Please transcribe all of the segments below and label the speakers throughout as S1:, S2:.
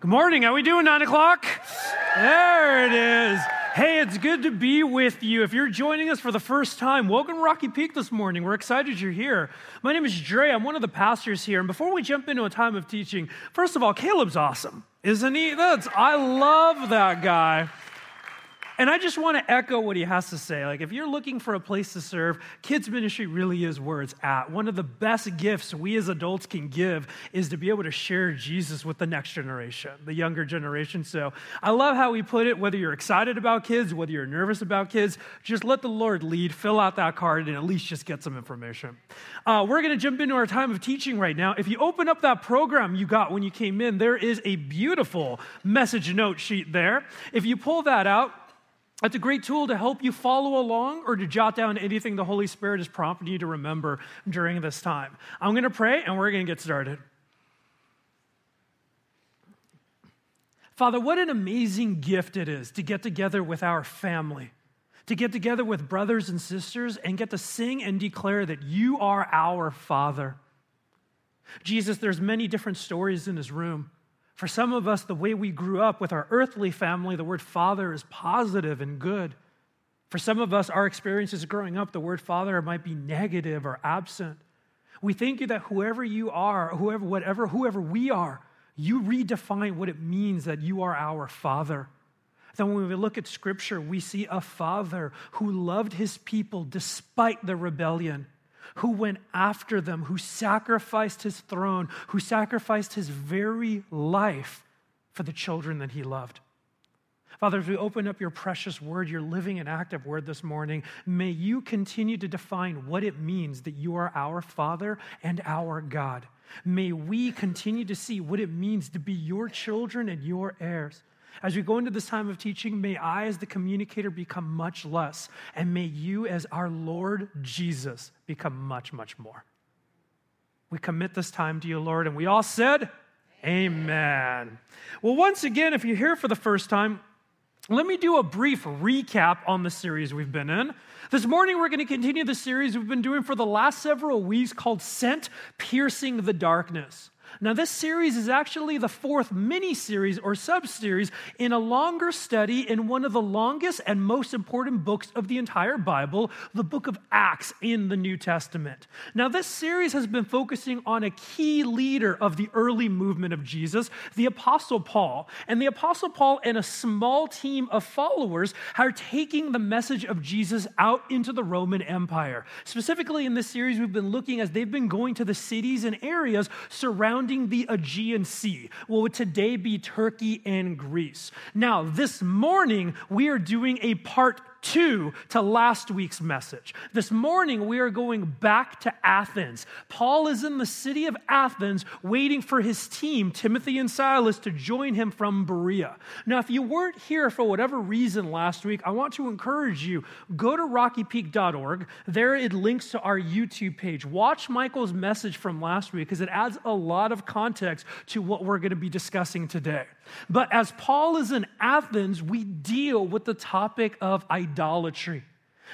S1: Good morning. How we doing? Nine o'clock. There it is. Hey, it's good to be with you. If you're joining us for the first time, welcome to Rocky Peak this morning. We're excited you're here. My name is Dre. I'm one of the pastors here. And before we jump into a time of teaching, first of all, Caleb's awesome, isn't he? That's I love that guy. And I just want to echo what he has to say. Like, if you're looking for a place to serve, kids' ministry really is where it's at. One of the best gifts we as adults can give is to be able to share Jesus with the next generation, the younger generation. So I love how he put it whether you're excited about kids, whether you're nervous about kids, just let the Lord lead, fill out that card, and at least just get some information. Uh, we're going to jump into our time of teaching right now. If you open up that program you got when you came in, there is a beautiful message note sheet there. If you pull that out, it's a great tool to help you follow along or to jot down anything the Holy Spirit is prompting you to remember during this time. I'm going to pray and we're going to get started. Father, what an amazing gift it is to get together with our family, to get together with brothers and sisters and get to sing and declare that you are our Father. Jesus, there's many different stories in this room. For some of us, the way we grew up with our earthly family, the word father is positive and good. For some of us, our experiences growing up, the word father might be negative or absent. We thank you that whoever you are, whoever, whatever, whoever we are, you redefine what it means that you are our father. Then when we look at scripture, we see a father who loved his people despite the rebellion who went after them, who sacrificed his throne, who sacrificed his very life for the children that he loved. Father, as we open up your precious word, your living and active word this morning, may you continue to define what it means that you are our Father and our God. May we continue to see what it means to be your children and your heirs. As we go into this time of teaching, may I, as the communicator, become much less, and may you, as our Lord Jesus, become much, much more. We commit this time to you, Lord, and we all said, Amen. Amen. Well, once again, if you're here for the first time, let me do a brief recap on the series we've been in. This morning, we're going to continue the series we've been doing for the last several weeks called Sent Piercing the Darkness. Now, this series is actually the fourth mini series or sub series in a longer study in one of the longest and most important books of the entire Bible, the book of Acts in the New Testament. Now, this series has been focusing on a key leader of the early movement of Jesus, the Apostle Paul. And the Apostle Paul and a small team of followers are taking the message of Jesus out into the Roman Empire. Specifically, in this series, we've been looking as they've been going to the cities and areas surrounding surrounding the Aegean Sea, what would today be Turkey and Greece. Now, this morning, we are doing a part two to last week's message. This morning, we are going back to Athens. Paul is in the city of Athens waiting for his team, Timothy and Silas, to join him from Berea. Now, if you weren't here for whatever reason last week, I want to encourage you go to rockypeak.org. There it links to our YouTube page. Watch Michael's message from last week because it adds a lot of context to what we're going to be discussing today. But as Paul is in Athens, we deal with the topic of idolatry.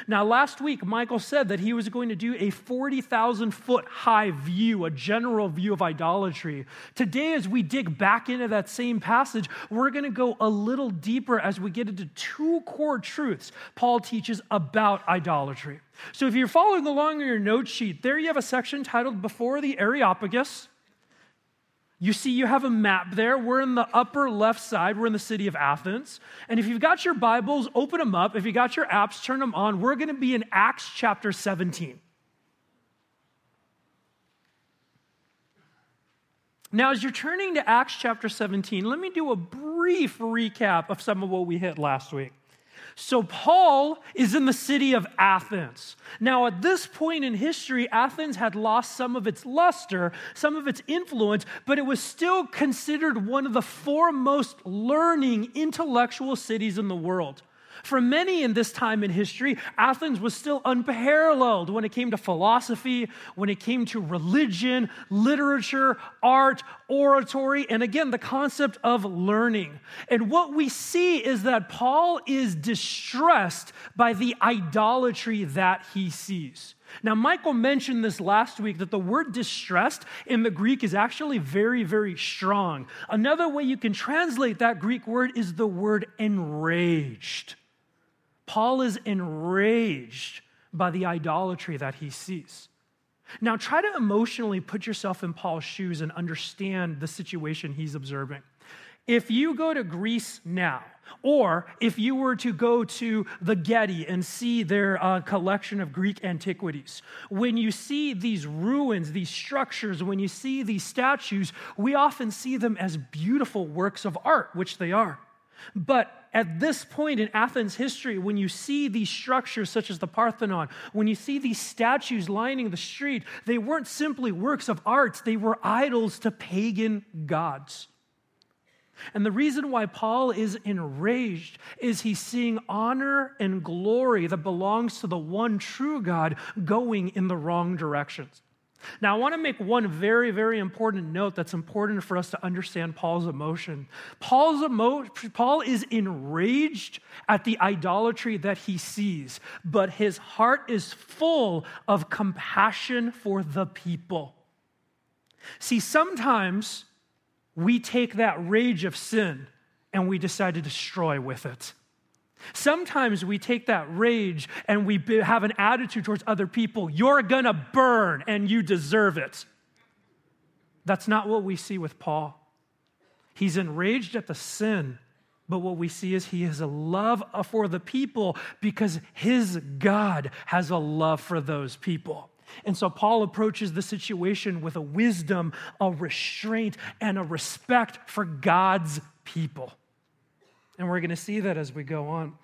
S1: Now, last week, Michael said that he was going to do a 40,000 foot high view, a general view of idolatry. Today, as we dig back into that same passage, we're going to go a little deeper as we get into two core truths Paul teaches about idolatry. So, if you're following along in your note sheet, there you have a section titled Before the Areopagus. You see, you have a map there. We're in the upper left side. We're in the city of Athens. And if you've got your Bibles, open them up. If you got your apps, turn them on. We're going to be in Acts chapter 17. Now, as you're turning to Acts chapter 17, let me do a brief recap of some of what we hit last week. So, Paul is in the city of Athens. Now, at this point in history, Athens had lost some of its luster, some of its influence, but it was still considered one of the foremost learning intellectual cities in the world. For many in this time in history, Athens was still unparalleled when it came to philosophy, when it came to religion, literature, art, oratory, and again, the concept of learning. And what we see is that Paul is distressed by the idolatry that he sees. Now, Michael mentioned this last week that the word distressed in the Greek is actually very, very strong. Another way you can translate that Greek word is the word enraged. Paul is enraged by the idolatry that he sees. Now, try to emotionally put yourself in Paul's shoes and understand the situation he's observing. If you go to Greece now, or if you were to go to the Getty and see their uh, collection of Greek antiquities, when you see these ruins, these structures, when you see these statues, we often see them as beautiful works of art, which they are. But at this point in Athens history, when you see these structures such as the Parthenon, when you see these statues lining the street, they weren't simply works of art, they were idols to pagan gods. And the reason why Paul is enraged is he's seeing honor and glory that belongs to the one true God going in the wrong directions. Now, I want to make one very, very important note that's important for us to understand Paul's emotion. Paul's emo- Paul is enraged at the idolatry that he sees, but his heart is full of compassion for the people. See, sometimes we take that rage of sin and we decide to destroy with it. Sometimes we take that rage and we have an attitude towards other people you're gonna burn and you deserve it. That's not what we see with Paul. He's enraged at the sin, but what we see is he has a love for the people because his God has a love for those people. And so Paul approaches the situation with a wisdom, a restraint, and a respect for God's people. And we're going to see that as we go on.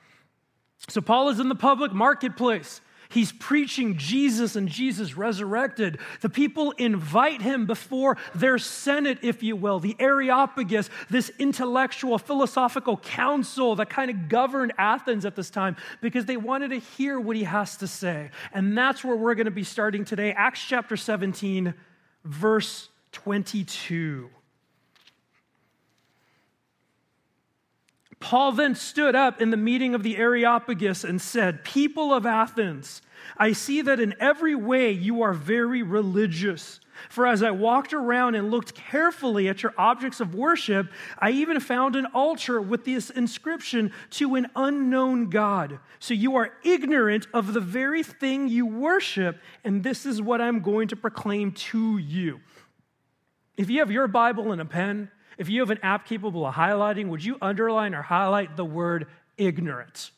S1: So Paul is in the public marketplace. He's preaching Jesus and Jesus resurrected. The people invite him before their Senate, if you will, the Areopagus, this intellectual, philosophical council that kind of governed Athens at this time, because they wanted to hear what he has to say. And that's where we're going to be starting today. Acts chapter 17, verse 22. Paul then stood up in the meeting of the Areopagus and said, People of Athens, I see that in every way you are very religious. For as I walked around and looked carefully at your objects of worship, I even found an altar with this inscription to an unknown God. So you are ignorant of the very thing you worship, and this is what I'm going to proclaim to you. If you have your Bible and a pen, if you have an app capable of highlighting, would you underline or highlight the word ignorance?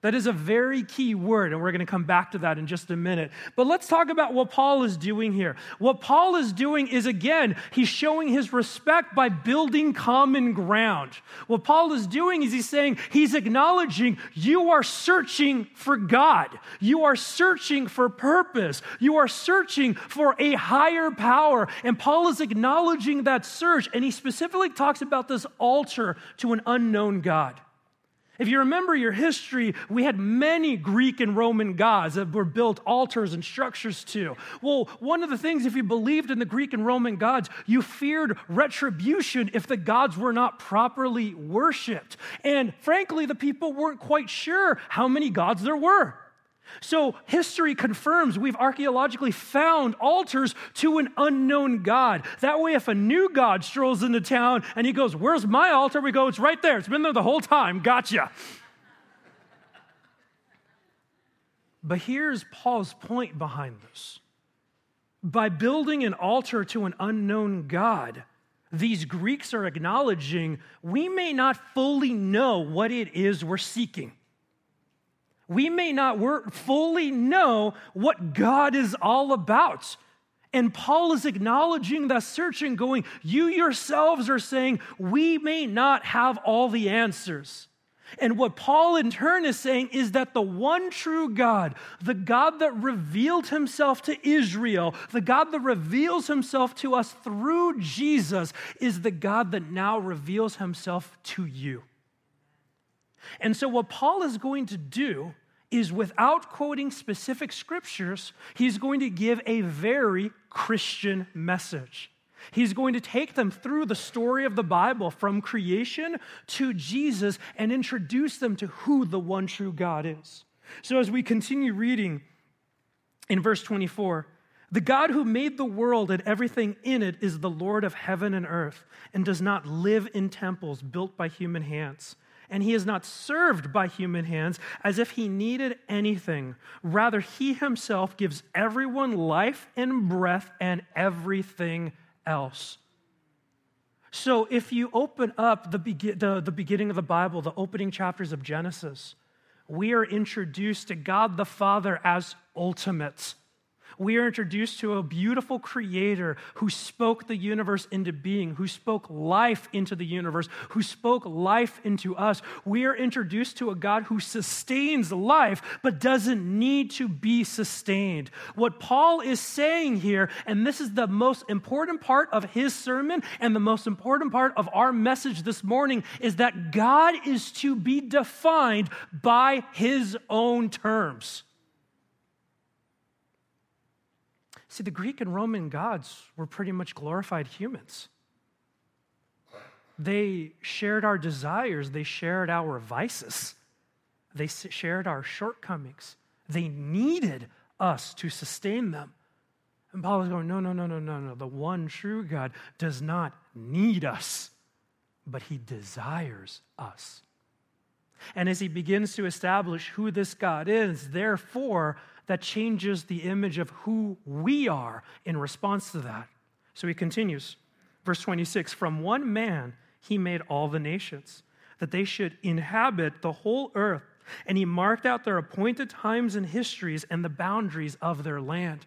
S1: That is a very key word, and we're going to come back to that in just a minute. But let's talk about what Paul is doing here. What Paul is doing is, again, he's showing his respect by building common ground. What Paul is doing is he's saying, he's acknowledging you are searching for God, you are searching for purpose, you are searching for a higher power. And Paul is acknowledging that search, and he specifically talks about this altar to an unknown God. If you remember your history, we had many Greek and Roman gods that were built altars and structures to. Well, one of the things, if you believed in the Greek and Roman gods, you feared retribution if the gods were not properly worshiped. And frankly, the people weren't quite sure how many gods there were. So history confirms we've archaeologically found altars to an unknown God. That way, if a new God strolls into town and he goes, Where's my altar? We go, It's right there. It's been there the whole time. Gotcha. But here's Paul's point behind this. By building an altar to an unknown God, these Greeks are acknowledging we may not fully know what it is we're seeking we may not fully know what God is all about. And Paul is acknowledging that searching, going, You yourselves are saying, we may not have all the answers. And what Paul in turn is saying is that the one true God, the God that revealed himself to Israel, the God that reveals himself to us through Jesus, is the God that now reveals himself to you. And so, what Paul is going to do is without quoting specific scriptures, he's going to give a very Christian message. He's going to take them through the story of the Bible from creation to Jesus and introduce them to who the one true God is. So, as we continue reading In verse 24, the God who made the world and everything in it is the Lord of heaven and earth and does not live in temples built by human hands. And he is not served by human hands as if he needed anything. Rather, he himself gives everyone life and breath and everything else. So, if you open up the, the, the beginning of the Bible, the opening chapters of Genesis, we are introduced to God the Father as ultimate we are introduced to a beautiful creator who spoke the universe into being, who spoke life into the universe, who spoke life into us. We are introduced to a God who sustains life but doesn't need to be sustained. What Paul is saying here, and this is the most important part of his sermon and the most important part of our message this morning, is that God is to be defined by his own terms. See, the Greek and Roman gods were pretty much glorified humans. They shared our desires, they shared our vices, they shared our shortcomings. They needed us to sustain them. And Paul is going, no, no, no, no, no, no. The one true God does not need us, but he desires us. And as he begins to establish who this God is, therefore, that changes the image of who we are in response to that. So he continues, verse 26 From one man he made all the nations, that they should inhabit the whole earth, and he marked out their appointed times and histories and the boundaries of their land.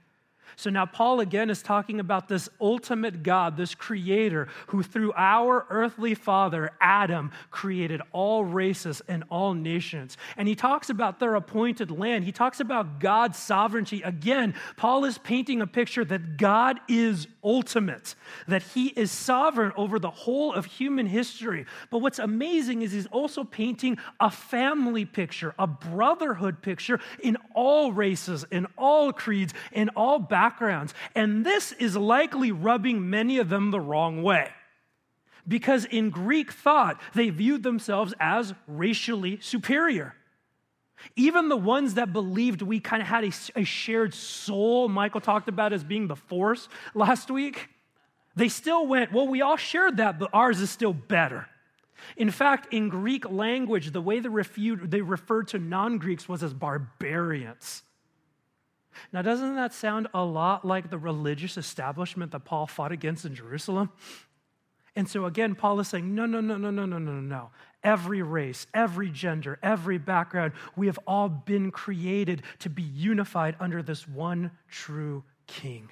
S1: So now Paul again is talking about this ultimate God, this creator who through our earthly father, Adam, created all races and all nations. And he talks about their appointed land. He talks about God's sovereignty. Again, Paul is painting a picture that God is ultimate, that he is sovereign over the whole of human history. But what's amazing is he's also painting a family picture, a brotherhood picture in all races, in all creeds, in all backgrounds. And this is likely rubbing many of them the wrong way. Because in Greek thought, they viewed themselves as racially superior. Even the ones that believed we kind of had a, a, shared soul, Michael talked about as being the force last week, they still went, well, we all shared that, but ours is still better. In fact, in Greek language, the way they, they referred to non Greeks was as barbarians. Now, doesn't that sound a lot like the religious establishment that Paul fought against in Jerusalem? And so again, Paul is saying, no, no, no, no, no, no, no, no. Every race, every gender, every background, we have all been created to be unified under this one true king.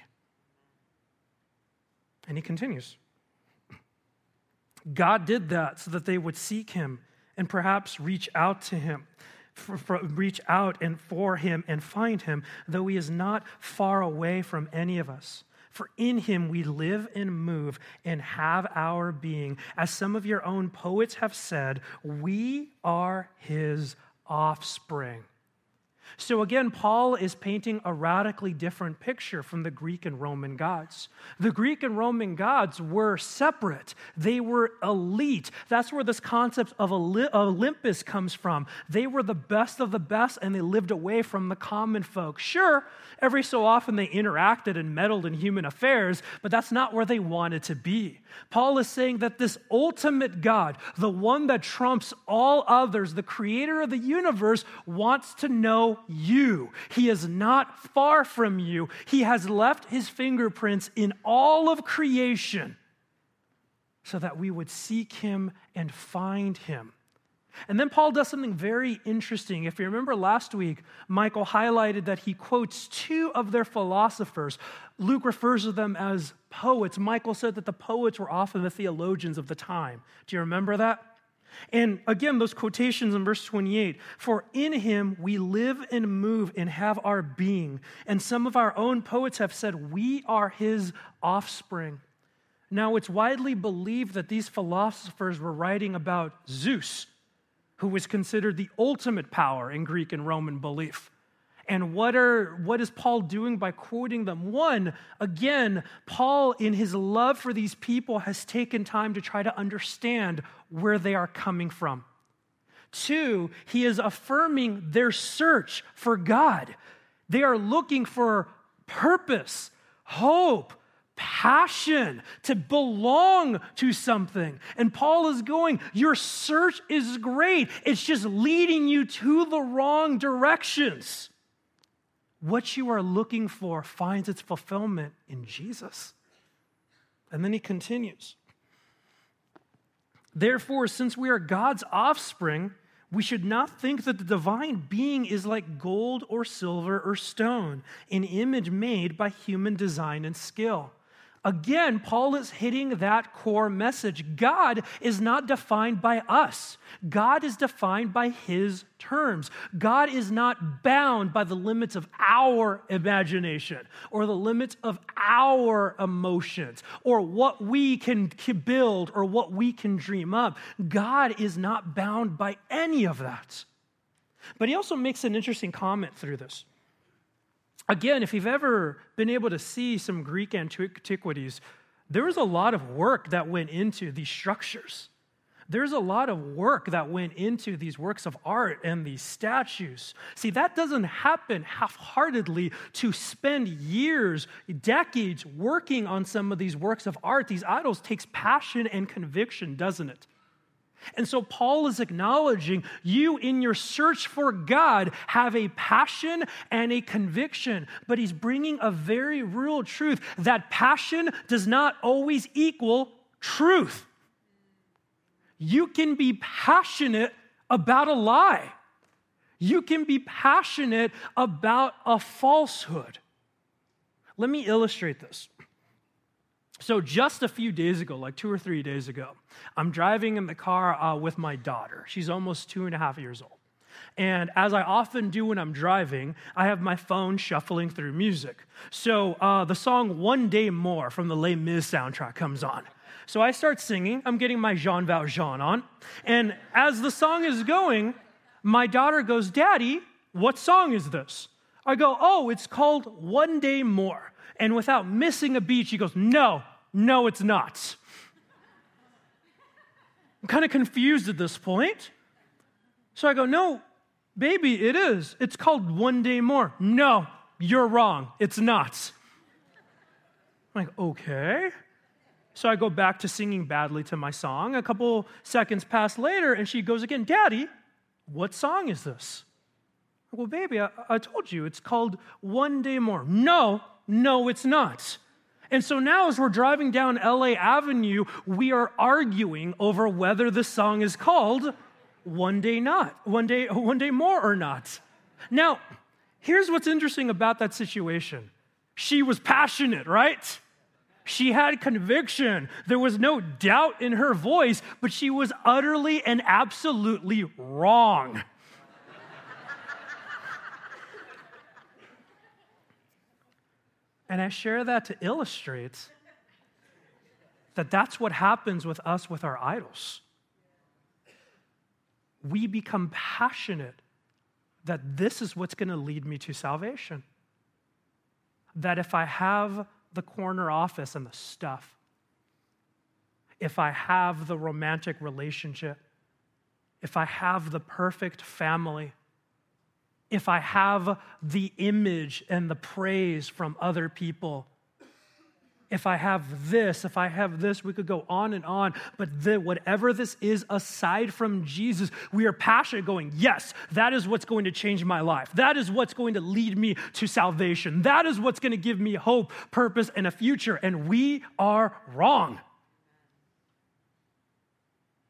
S1: And he continues God did that so that they would seek him and perhaps reach out to him for, for, reach out and for him and find him, though he is not far away from any of us. For in him we live and move and have our being. As some of your own poets have said, we are his offspring. So again, Paul is painting a radically different picture from the Greek and Roman gods. The Greek and Roman gods were separate, they were elite. That's where this concept of Olympus comes from. They were the best of the best and they lived away from the common folk. Sure, every so often they interacted and meddled in human affairs, but that's not where they wanted to be. Paul is saying that this ultimate God, the one that trumps all others, the creator of the universe, wants to know you. He is not far from you. He has left his fingerprints in all of creation so that we would seek him and find him. And then Paul does something very interesting. If you remember last week, Michael highlighted that he quotes two of their philosophers. Luke refers to them as poets. Michael said that the poets were often the theologians of the time. Do you remember that? And again, those quotations in verse 28 For in him we live and move and have our being. And some of our own poets have said, We are his offspring. Now, it's widely believed that these philosophers were writing about Zeus, who was considered the ultimate power in Greek and Roman belief. And what, are, what is Paul doing by quoting them? One, again, Paul, in his love for these people, has taken time to try to understand where they are coming from. Two, he is affirming their search for God. They are looking for purpose, hope, passion, to belong to something. And Paul is going, Your search is great. It's just leading you to the wrong directions. What you are looking for finds its fulfillment in Jesus. And then he continues. Therefore, since we are God's offspring, we should not think that the divine being is like gold or silver or stone, an image made by human design and skill. Again, Paul is hitting that core message. God is not defined by us. God is defined by his terms. God is not bound by the limits of our imagination or the limits of our emotions or what we can build or what we can dream up. God is not bound by any of that. But he also makes an interesting comment through this. Again, if you've ever been able to see some Greek antiquities, there was a lot of work that went into these structures. There's a lot of work that went into these works of art and these statues. See, that doesn't happen half heartedly to spend years, decades working on some of these works of art. These idols takes passion and conviction, doesn't it? And so Paul is acknowledging you in your search for God have a passion and a conviction, but he's bringing a very real truth that passion does not always equal truth. You can be passionate about a lie. You can be passionate about a falsehood. Let me illustrate this. So, just a few days ago, like two or three days ago, I'm driving in the car uh, with my daughter. She's almost two and a half years old. And as I often do when I'm driving, I have my phone shuffling through music. So, uh, the song One Day More from the Les Mis soundtrack comes on. So, I start singing. I'm getting my Jean Valjean on. And as the song is going, my daughter goes, Daddy, what song is this? I go, Oh, it's called One Day More. And without missing a beat, she goes, No, no, it's not. I'm kind of confused at this point. So I go, No, baby, it is. It's called One Day More. No, you're wrong. It's not. I'm like, Okay. So I go back to singing badly to my song. A couple seconds pass later, and she goes again, Daddy, what song is this? Well, baby, I, I told you it's called One Day More. No, no, it's not. And so now, as we're driving down LA Avenue, we are arguing over whether the song is called One Day Not, One Day, One Day More or not. Now, here's what's interesting about that situation she was passionate, right? She had conviction. There was no doubt in her voice, but she was utterly and absolutely wrong. And I share that to illustrate that that's what happens with us with our idols. We become passionate that this is what's going to lead me to salvation. That if I have the corner office and the stuff, if I have the romantic relationship, if I have the perfect family, if I have the image and the praise from other people. If I have this, if I have this, we could go on and on. But the, whatever this is aside from Jesus, we are passionate going, yes, that is what's going to change my life. That is what's going to lead me to salvation. That is what's going to give me hope, purpose, and a future. And we are wrong.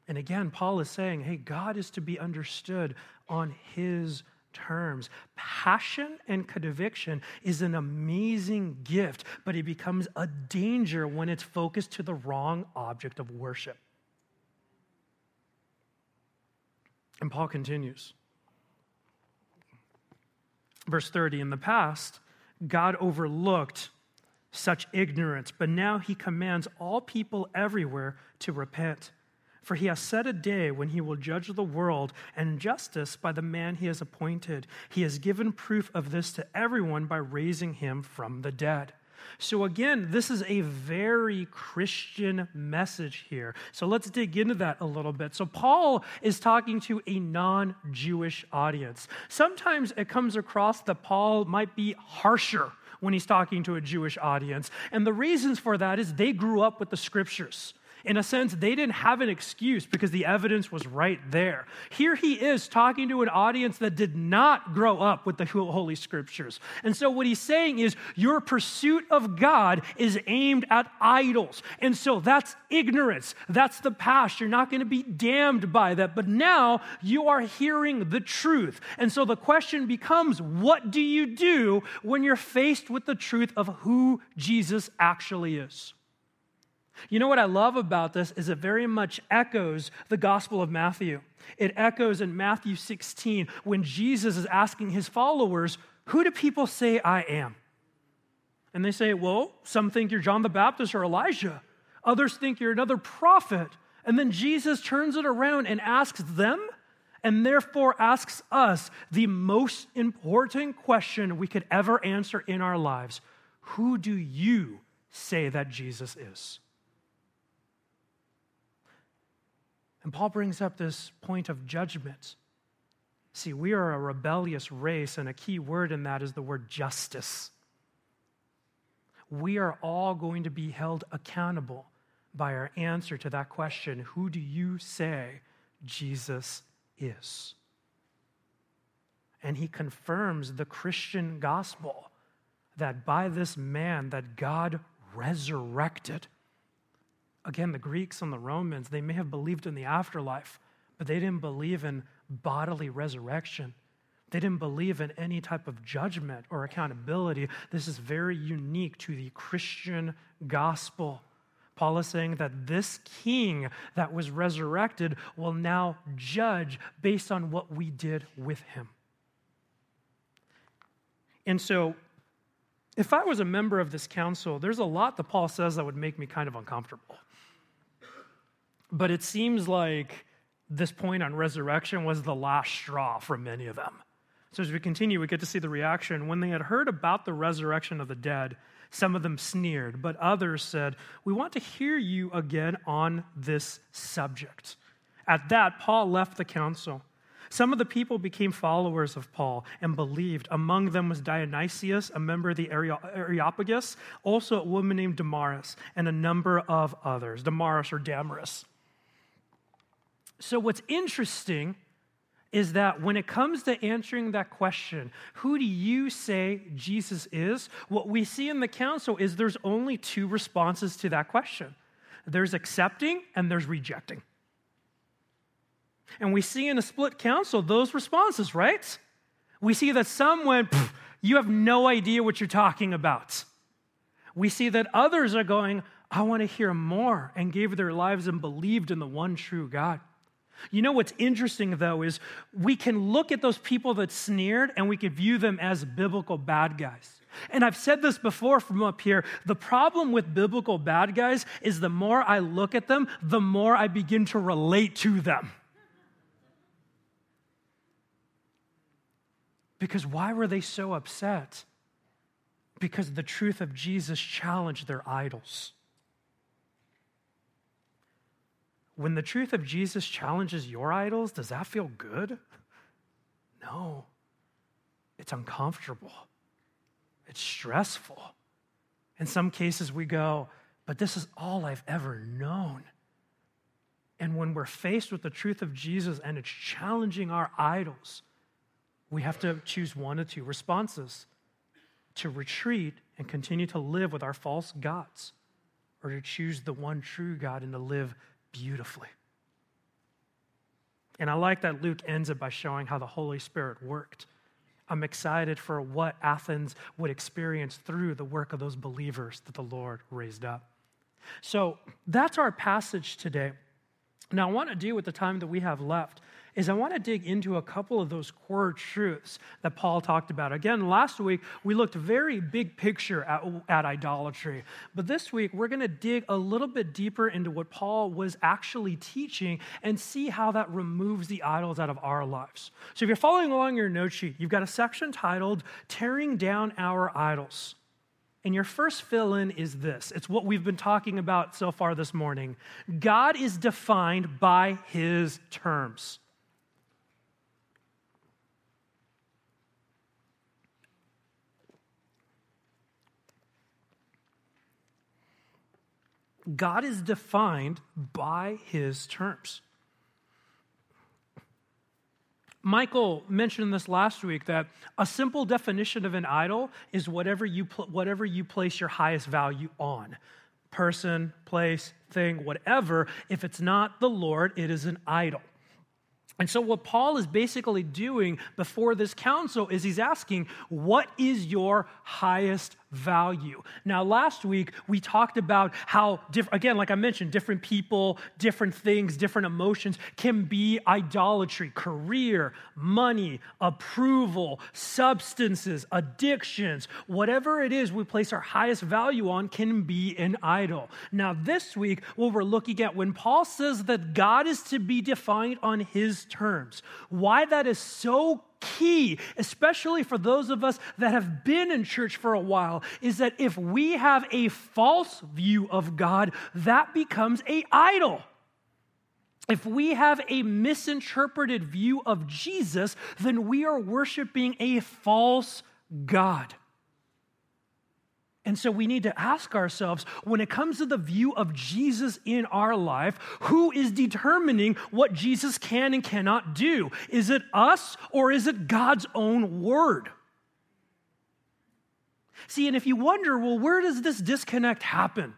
S1: And again, Paul is saying, hey, God is to be understood on his terms. Passion and conviction is an amazing gift, but it becomes a danger when it's focused to the wrong object of worship. And Paul continues. Verse 30 In the past, God overlooked such ignorance, but now he commands all people everywhere to repent. For he has set a day when he will judge the world and justice by the man he has appointed. He has given proof of this to everyone by raising him from the dead. So, again, this is a very Christian message here. So, let's dig into that a little bit. So, Paul is talking to a non Jewish audience. Sometimes it comes across that Paul might be harsher when he's talking to a Jewish audience. And the reasons for that is they grew up with the scriptures. In a sense, they didn't have an excuse because the evidence was right there. Here he is talking to an audience that did not grow up with the Holy Scriptures. And so, what he's saying is, your pursuit of God is aimed at idols. And so, that's ignorance. That's the past. You're not going to be damned by that. But now you are hearing the truth. And so, the question becomes, what do you do when you're faced with the truth of who Jesus actually is? You know what I love about this is it very much echoes the Gospel of Matthew. It echoes in Matthew 16 when Jesus is asking his followers, Who do people say I am? And they say, Well, some think you're John the Baptist or Elijah, others think you're another prophet. And then Jesus turns it around and asks them, and therefore asks us the most important question we could ever answer in our lives Who do you say that Jesus is? And Paul brings up this point of judgment. See, we are a rebellious race, and a key word in that is the word justice. We are all going to be held accountable by our answer to that question Who do you say Jesus is? And he confirms the Christian gospel that by this man that God resurrected again, the Greeks and the Romans, they may have believed in the afterlife, but they didn't believe in bodily resurrection. They didn't believe in any type of judgment or accountability. This is very unique to the Christian gospel. Paul is saying that this king that was resurrected will now judge based on what we did with him. And so, if I was a member of this council, there's a lot that Paul says that would make me kind of uncomfortable. But it seems like this point on resurrection was the last straw for many of them. So as we continue, we get to see the reaction. When they had heard about the resurrection of the dead, some of them sneered, but others said, We want to hear you again on this subject. At that, Paul left the council. Some of the people became followers of Paul and believed. Among them was Dionysius, a member of the Areopagus, also a woman named Damaris, and a number of others. Damaris or Damaris. So, what's interesting is that when it comes to answering that question, who do you say Jesus is? What we see in the council is there's only two responses to that question there's accepting and there's rejecting. And we see in a split council those responses, right? We see that some went, you have no idea what you're talking about. We see that others are going, I want to hear more, and gave their lives and believed in the one true God. You know what's interesting, though, is we can look at those people that sneered and we could view them as biblical bad guys. And I've said this before from up here. The problem with biblical bad guys is the more I look at them, the more I begin to relate to them. Because why were they so upset? Because the truth of Jesus challenged their idols. When the truth of Jesus challenges your idols, does that feel good? No. It's uncomfortable. It's stressful. In some cases, we go, but this is all I've ever known. And when we're faced with the truth of Jesus and it's challenging our idols, we have to choose one of two responses to retreat and continue to live with our false gods, or to choose the one true God and to live beautifully. And I like that Luke ends it by showing how the Holy Spirit worked. I'm excited for what Athens would experience through the work of those believers that the Lord raised up. So that's our passage today. Now, I want to do with the time that we have left is I want to dig into a couple of those core truths that Paul talked about. Again, last week we looked very big picture at, at idolatry, but this week we're going to dig a little bit deeper into what Paul was actually teaching and see how that removes the idols out of our lives. So if you're following along your note sheet, you've got a section titled Tearing Down Our Idols. And your first fill in is this it's what we've been talking about so far this morning. God is defined by his terms. God is defined by his terms. Michael mentioned this last week that a simple definition of an idol is whatever you, pl- whatever you place your highest value on person, place, thing, whatever. If it's not the Lord, it is an idol. And so, what Paul is basically doing before this council is he's asking, What is your highest value. Now, last week we talked about how, diff- again, like I mentioned, different people, different things, different emotions can be idolatry, career, money, approval, substances, addictions, whatever it is we place our highest value on can be an idol. Now, this week, what we're looking at when Paul says that God is to be defined on his terms, why that is so key, especially for those of us that have been in church for a while, is that if we have a false view of God, that becomes a idol. If we have a misinterpreted view of Jesus, then we are worshiping a false God. And so we need to ask ourselves when it comes to the view of Jesus in our life, who is determining what Jesus can and cannot do? Is it us or is it God's own word? See, and if you wonder, well, where does this disconnect happen?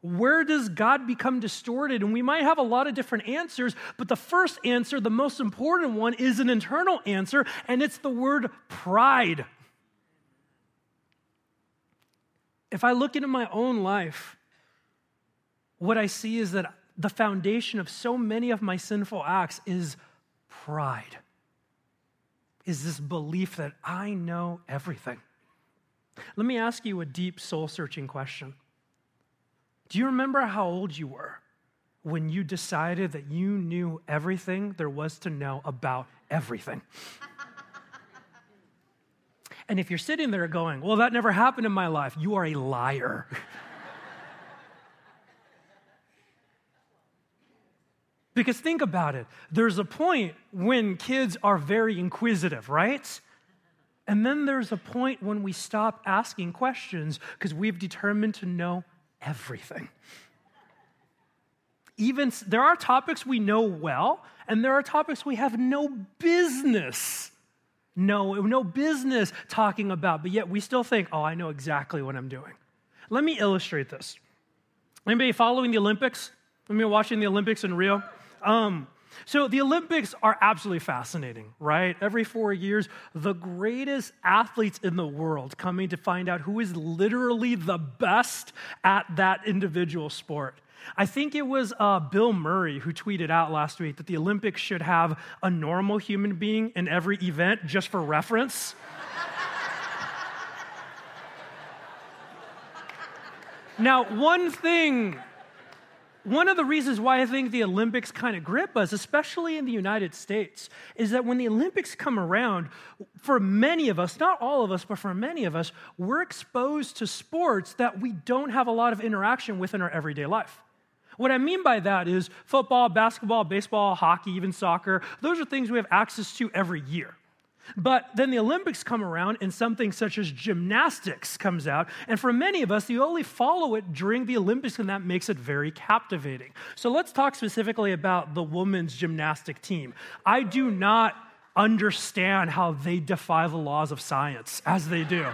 S1: Where does God become distorted? And we might have a lot of different answers, but the first answer, the most important one, is an internal answer, and it's the word pride. If I look into my own life, what I see is that the foundation of so many of my sinful acts is pride, is this belief that I know everything. Let me ask you a deep soul searching question. Do you remember how old you were when you decided that you knew everything there was to know about everything? And if you're sitting there going, well, that never happened in my life, you are a liar. because think about it there's a point when kids are very inquisitive, right? And then there's a point when we stop asking questions because we've determined to know everything. Even there are topics we know well, and there are topics we have no business no, no business talking about, but yet we still think, oh, I know exactly what I'm doing. Let me illustrate this. Anybody following the Olympics? Anybody watching the Olympics in Rio? Um, so the Olympics are absolutely fascinating, right? Every four years, the greatest athletes in the world coming to find out who is literally the best at that individual sport. I think it was uh, Bill Murray who tweeted out last week that the Olympics should have a normal human being in every event just for reference. now, one thing one of the reasons why I think the Olympics kind of grip us, especially in the United States, is that when the Olympics come around, for many of us, not all of us, but for many of us, we're exposed to sports that we don't have a lot of interaction with in our everyday life. What I mean by that is football, basketball, baseball, hockey, even soccer, those are things we have access to every year. But then the Olympics come around and something such as gymnastics comes out. And for many of us, you only follow it during the Olympics, and that makes it very captivating. So let's talk specifically about the women's gymnastic team. I do not understand how they defy the laws of science as they do.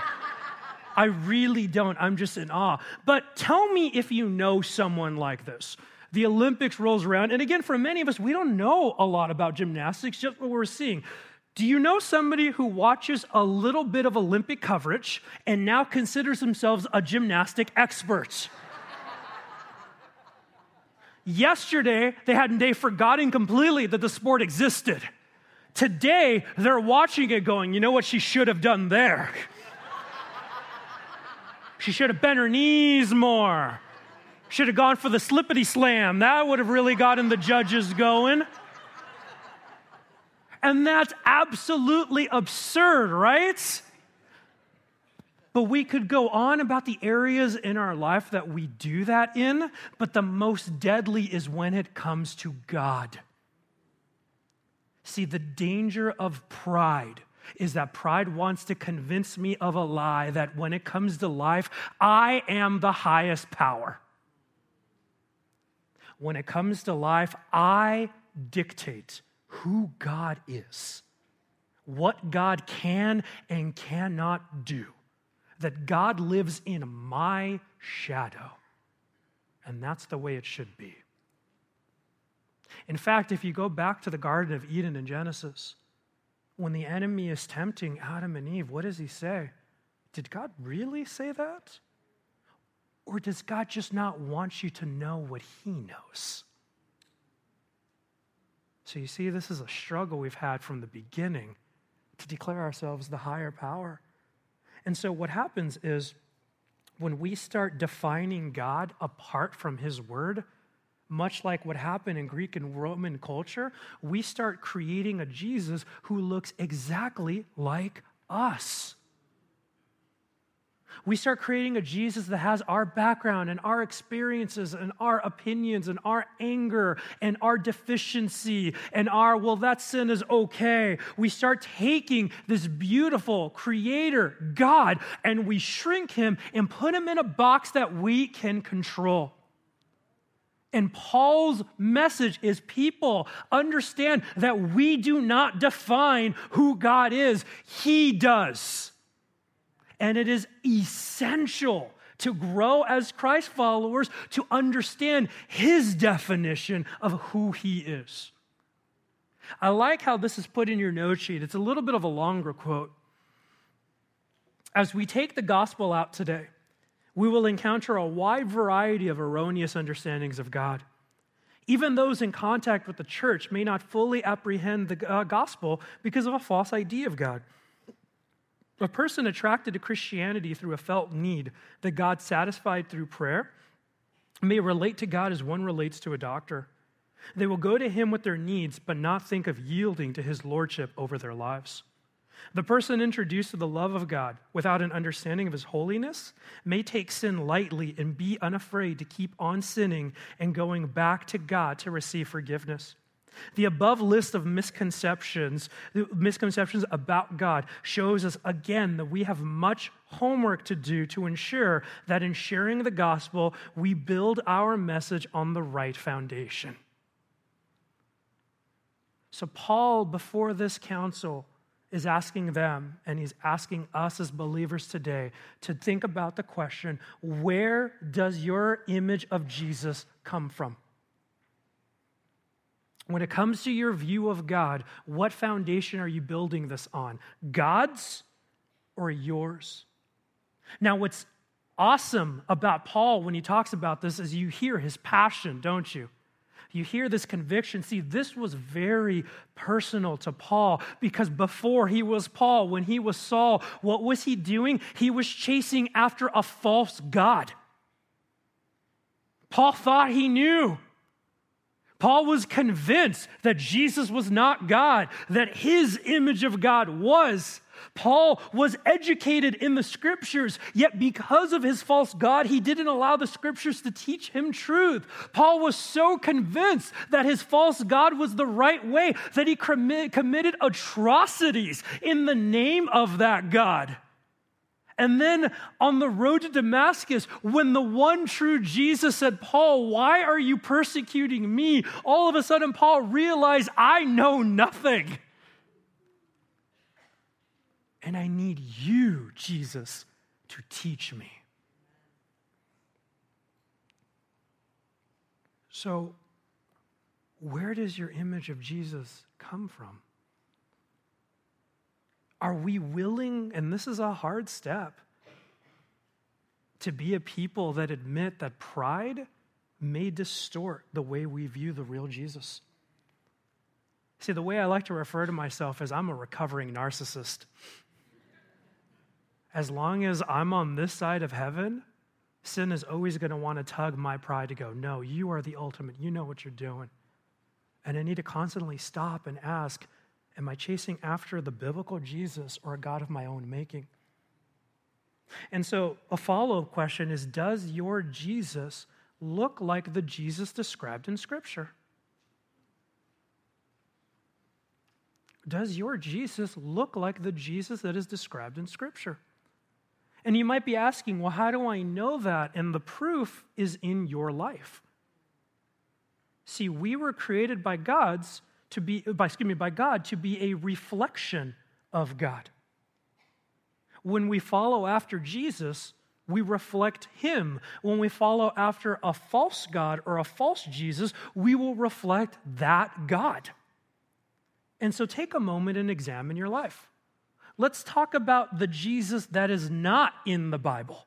S1: I really don't. I'm just in awe. But tell me if you know someone like this. The Olympics rolls around, and again, for many of us, we don't know a lot about gymnastics, just what we're seeing. Do you know somebody who watches a little bit of Olympic coverage and now considers themselves a gymnastic expert? Yesterday, they had they forgotten completely that the sport existed. Today, they're watching it going, you know what she should have done there? She should have bent her knees more. Should have gone for the slippity slam. That would have really gotten the judges going. And that's absolutely absurd, right? But we could go on about the areas in our life that we do that in, but the most deadly is when it comes to God. See, the danger of pride is that pride wants to convince me of a lie that when it comes to life, I am the highest power. When it comes to life, I dictate who God is, what God can and cannot do, that God lives in my shadow. And that's the way it should be. In fact, if you go back to the Garden of Eden in Genesis, when the enemy is tempting Adam and Eve, what does he say? Did God really say that? Or does God just not want you to know what he knows? So you see, this is a struggle we've had from the beginning to declare ourselves the higher power. And so what happens is when we start defining God apart from his word, much like what happened in Greek and Roman culture, we start creating a Jesus who looks exactly like us. We start creating a Jesus that has our background and our experiences and our opinions and our anger and our deficiency and our, well, that sin is okay. We start taking this beautiful creator, God, and we shrink him and put him in a box that we can control. And Paul's message is people understand that we do not define who God is, He does. And it is essential to grow as Christ followers to understand His definition of who He is. I like how this is put in your note sheet. It's a little bit of a longer quote. As we take the gospel out today, we will encounter a wide variety of erroneous understandings of God. Even those in contact with the church may not fully apprehend the uh, gospel because of a false idea of God. A person attracted to Christianity through a felt need that God satisfied through prayer may relate to God as one relates to a doctor. They will go to him with their needs, but not think of yielding to his lordship over their lives. The person introduced to the love of God without an understanding of his holiness may take sin lightly and be unafraid to keep on sinning and going back to God to receive forgiveness. The above list of misconceptions, misconceptions about God shows us again that we have much homework to do to ensure that in sharing the gospel, we build our message on the right foundation. So, Paul, before this council, is asking them, and he's asking us as believers today to think about the question where does your image of Jesus come from? When it comes to your view of God, what foundation are you building this on? God's or yours? Now, what's awesome about Paul when he talks about this is you hear his passion, don't you? You hear this conviction. See, this was very personal to Paul because before he was Paul, when he was Saul, what was he doing? He was chasing after a false God. Paul thought he knew. Paul was convinced that Jesus was not God, that his image of God was Paul was educated in the scriptures, yet because of his false God, he didn't allow the scriptures to teach him truth. Paul was so convinced that his false God was the right way that he committed atrocities in the name of that God. And then on the road to Damascus, when the one true Jesus said, Paul, why are you persecuting me? All of a sudden, Paul realized, I know nothing. And I need you, Jesus, to teach me. So, where does your image of Jesus come from? Are we willing, and this is a hard step, to be a people that admit that pride may distort the way we view the real Jesus? See, the way I like to refer to myself is I'm a recovering narcissist as long as I'm on this side of heaven, sin is always going to want to tug my pride to go, No, you are the ultimate. You know what you're doing. And I need to constantly stop and ask, Am I chasing after the biblical Jesus or a God of my own making? And so, a follow up question is Does your Jesus look like the Jesus described in Scripture? Does your Jesus look like the Jesus that is described in Scripture? And you might be asking, well, how do I know that? And the proof is in your life. See, we were created by God's to be, by, excuse me, by God to be a reflection of God. When we follow after Jesus, we reflect him. When we follow after a false God or a false Jesus, we will reflect that God. And so take a moment and examine your life. Let's talk about the Jesus that is not in the Bible.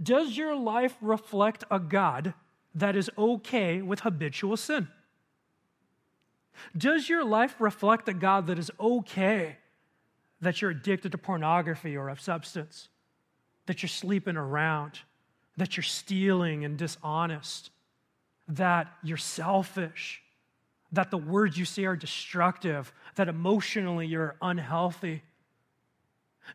S1: Does your life reflect a God that is okay with habitual sin? Does your life reflect a God that is okay that you're addicted to pornography or of substance, that you're sleeping around, that you're stealing and dishonest, that you're selfish, that the words you say are destructive, that emotionally you're unhealthy?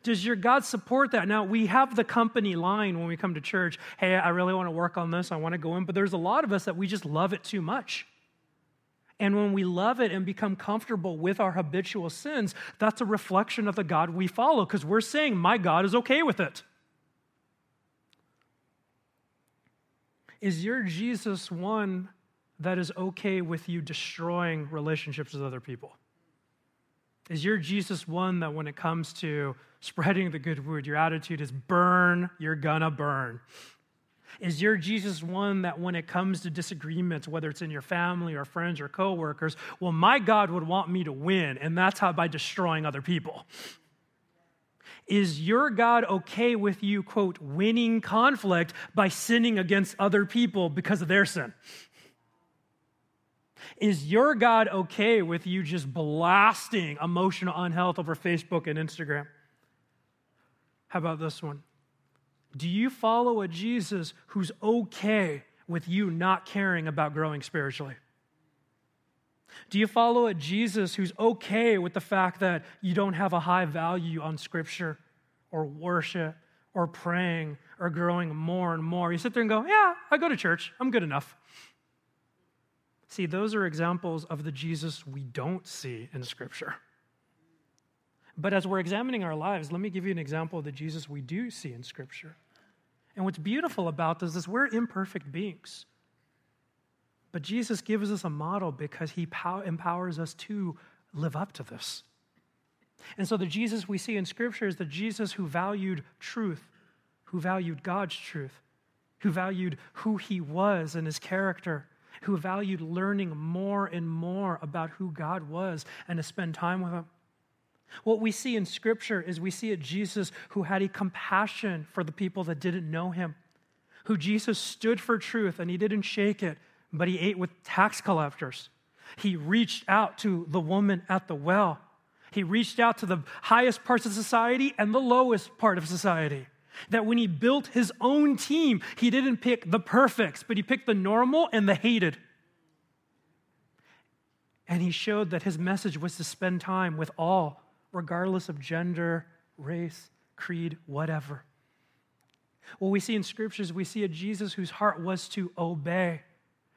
S1: Does your God support that? Now, we have the company line when we come to church. Hey, I really want to work on this. I want to go in. But there's a lot of us that we just love it too much. And when we love it and become comfortable with our habitual sins, that's a reflection of the God we follow because we're saying, My God is okay with it. Is your Jesus one that is okay with you destroying relationships with other people? Is your Jesus one that when it comes to spreading the good word, your attitude is burn, you're gonna burn? Is your Jesus one that when it comes to disagreements, whether it's in your family or friends or coworkers, well, my God would want me to win, and that's how by destroying other people? Is your God okay with you, quote, winning conflict by sinning against other people because of their sin? Is your God okay with you just blasting emotional unhealth over Facebook and Instagram? How about this one? Do you follow a Jesus who's okay with you not caring about growing spiritually? Do you follow a Jesus who's okay with the fact that you don't have a high value on scripture or worship or praying or growing more and more? You sit there and go, Yeah, I go to church. I'm good enough. See, those are examples of the Jesus we don't see in scripture. But as we're examining our lives, let me give you an example of the Jesus we do see in scripture. And what's beautiful about this is we're imperfect beings. But Jesus gives us a model because he pow- empowers us to live up to this. And so the Jesus we see in Scripture is the Jesus who valued truth, who valued God's truth, who valued who he was and his character, who valued learning more and more about who God was and to spend time with him. What we see in Scripture is we see a Jesus who had a compassion for the people that didn't know him, who Jesus stood for truth and he didn't shake it, but he ate with tax collectors. He reached out to the woman at the well. He reached out to the highest parts of society and the lowest part of society. That when he built his own team, he didn't pick the perfects, but he picked the normal and the hated. And he showed that his message was to spend time with all regardless of gender, race, creed, whatever. What we see in scriptures, we see a Jesus whose heart was to obey.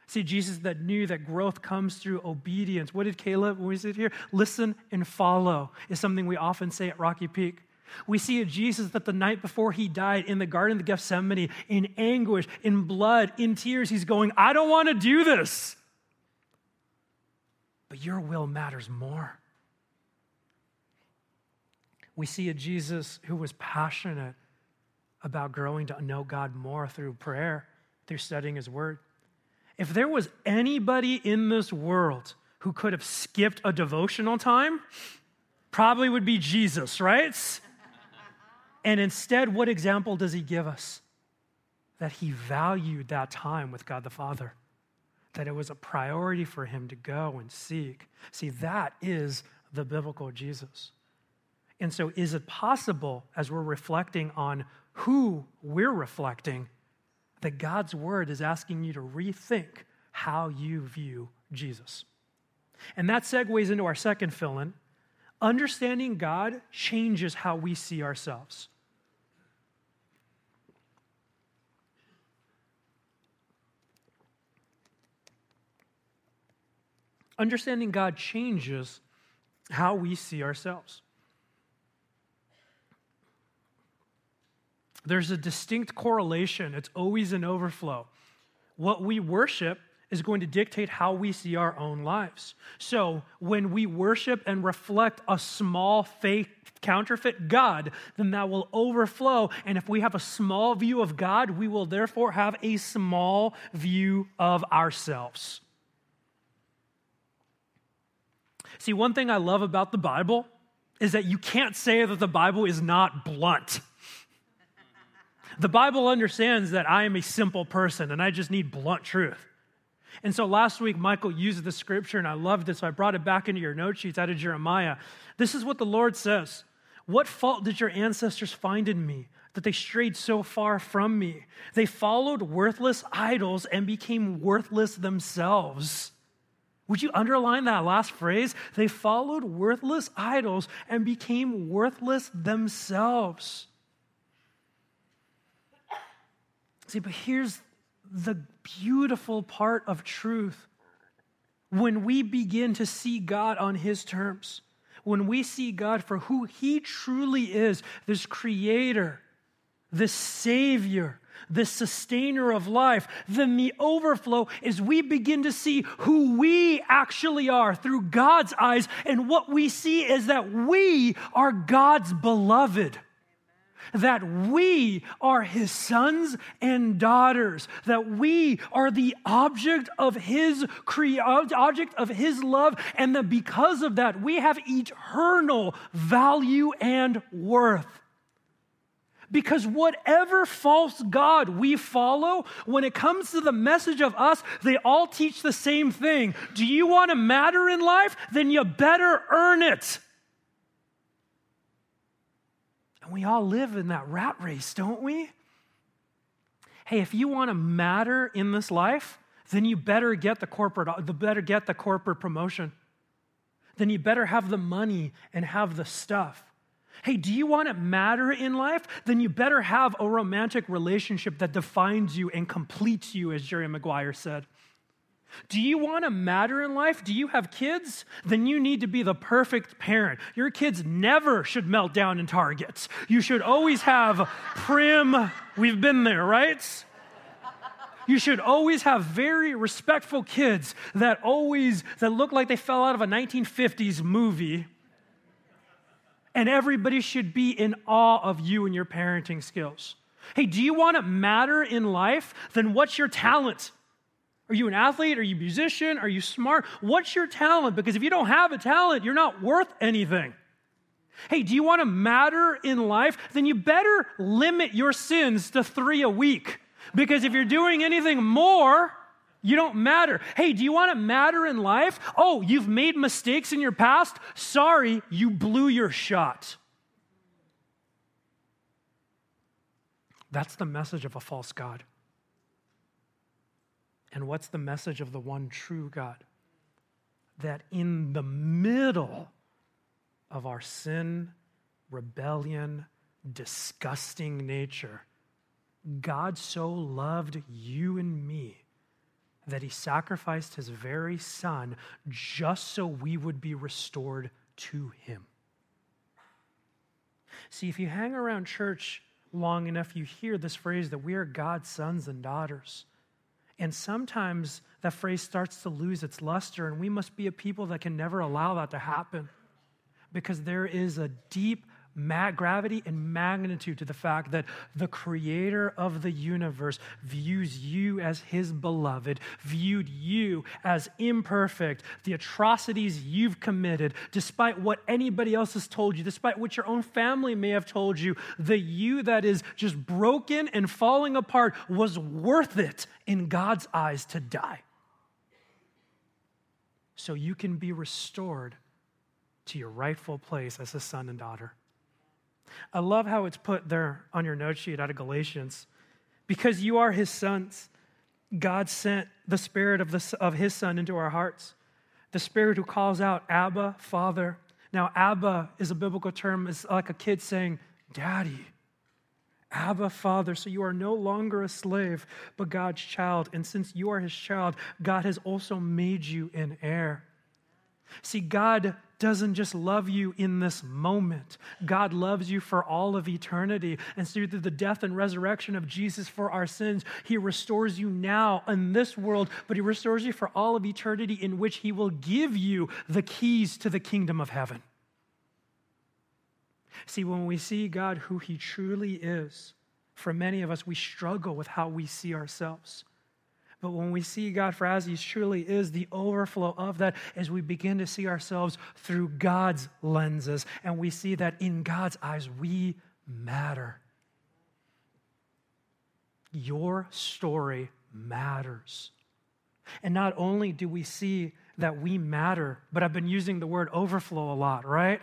S1: See, Jesus that knew that growth comes through obedience. What did Caleb, when we sit here? Listen and follow is something we often say at Rocky Peak. We see a Jesus that the night before he died in the Garden of Gethsemane, in anguish, in blood, in tears, he's going, I don't want to do this. But your will matters more we see a Jesus who was passionate about growing to know God more through prayer, through studying his word. If there was anybody in this world who could have skipped a devotional time, probably would be Jesus, right? And instead, what example does he give us? That he valued that time with God the Father, that it was a priority for him to go and seek. See, that is the biblical Jesus. And so, is it possible, as we're reflecting on who we're reflecting, that God's word is asking you to rethink how you view Jesus? And that segues into our second fill in. Understanding God changes how we see ourselves. Understanding God changes how we see ourselves. There's a distinct correlation, it's always an overflow. What we worship is going to dictate how we see our own lives. So, when we worship and reflect a small fake counterfeit God, then that will overflow. And if we have a small view of God, we will therefore have a small view of ourselves. See, one thing I love about the Bible is that you can't say that the Bible is not blunt. The Bible understands that I am a simple person and I just need blunt truth. And so last week, Michael used the scripture, and I loved it, so I brought it back into your note sheets out of Jeremiah. This is what the Lord says What fault did your ancestors find in me? That they strayed so far from me. They followed worthless idols and became worthless themselves. Would you underline that last phrase? They followed worthless idols and became worthless themselves. See, but here's the beautiful part of truth. When we begin to see God on His terms, when we see God for who He truly is this creator, this savior, this sustainer of life, then the overflow is we begin to see who we actually are through God's eyes. And what we see is that we are God's beloved that we are his sons and daughters, that we are the object of his cre- object of his love, and that because of that, we have eternal value and worth. Because whatever false God we follow, when it comes to the message of us, they all teach the same thing. Do you want to matter in life? Then you better earn it. And we all live in that rat race, don't we? Hey, if you want to matter in this life, then you better get the corporate the better get the corporate promotion. Then you better have the money and have the stuff. Hey, do you want to matter in life? Then you better have a romantic relationship that defines you and completes you, as Jerry Maguire said. Do you want to matter in life? Do you have kids? Then you need to be the perfect parent. Your kids never should melt down in Targets. You should always have prim, we've been there, right? You should always have very respectful kids that always that look like they fell out of a 1950s movie. And everybody should be in awe of you and your parenting skills. Hey, do you want to matter in life? Then what's your talent? Are you an athlete? Are you a musician? Are you smart? What's your talent? Because if you don't have a talent, you're not worth anything. Hey, do you want to matter in life? Then you better limit your sins to three a week. Because if you're doing anything more, you don't matter. Hey, do you want to matter in life? Oh, you've made mistakes in your past? Sorry, you blew your shot. That's the message of a false God. And what's the message of the one true God? That in the middle of our sin, rebellion, disgusting nature, God so loved you and me that he sacrificed his very son just so we would be restored to him. See, if you hang around church long enough, you hear this phrase that we are God's sons and daughters. And sometimes that phrase starts to lose its luster, and we must be a people that can never allow that to happen. Because there is a deep gravity and magnitude to the fact that the creator of the universe views you as his beloved, viewed you as imperfect, the atrocities you've committed, despite what anybody else has told you, despite what your own family may have told you, the you that is just broken and falling apart was worth it in God's eyes to die. So you can be restored to your rightful place as a son and daughter. I love how it's put there on your note sheet out of Galatians. Because you are his sons, God sent the spirit of, the, of his son into our hearts, the spirit who calls out, Abba, Father. Now, Abba is a biblical term, it's like a kid saying, Daddy. Abba, Father. So you are no longer a slave, but God's child. And since you are his child, God has also made you an heir. See, God doesn't just love you in this moment. God loves you for all of eternity. And through the death and resurrection of Jesus for our sins, He restores you now in this world, but He restores you for all of eternity, in which He will give you the keys to the kingdom of heaven. See, when we see God who He truly is, for many of us, we struggle with how we see ourselves. But when we see God for as He truly is, the overflow of that is we begin to see ourselves through God's lenses, and we see that in God's eyes, we matter. Your story matters. And not only do we see that we matter, but I've been using the word overflow a lot, right?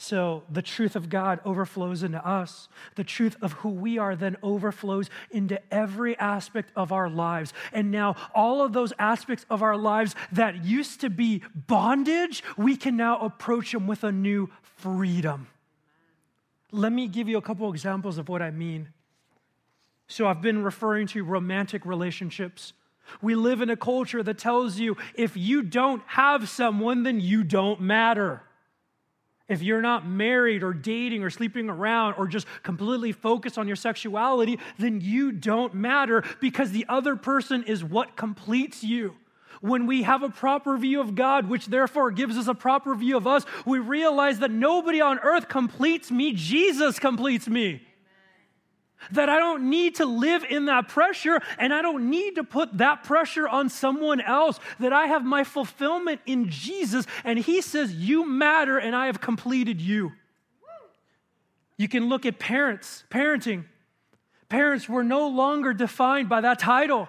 S1: So the truth of God overflows into us. The truth of who we are then overflows into every aspect of our lives. And now, all of those aspects of our lives that used to be bondage, we can now approach them with a new freedom. Let me give you a couple examples of what I mean. So, I've been referring to romantic relationships. We live in a culture that tells you if you don't have someone, then you don't matter. If you're not married or dating or sleeping around or just completely focused on your sexuality, then you don't matter because the other person is what completes you. When we have a proper view of God, which therefore gives us a proper view of us, we realize that nobody on earth completes me, Jesus completes me. That I don't need to live in that pressure and I don't need to put that pressure on someone else. That I have my fulfillment in Jesus and He says, You matter and I have completed you. You can look at parents, parenting. Parents, we're no longer defined by that title.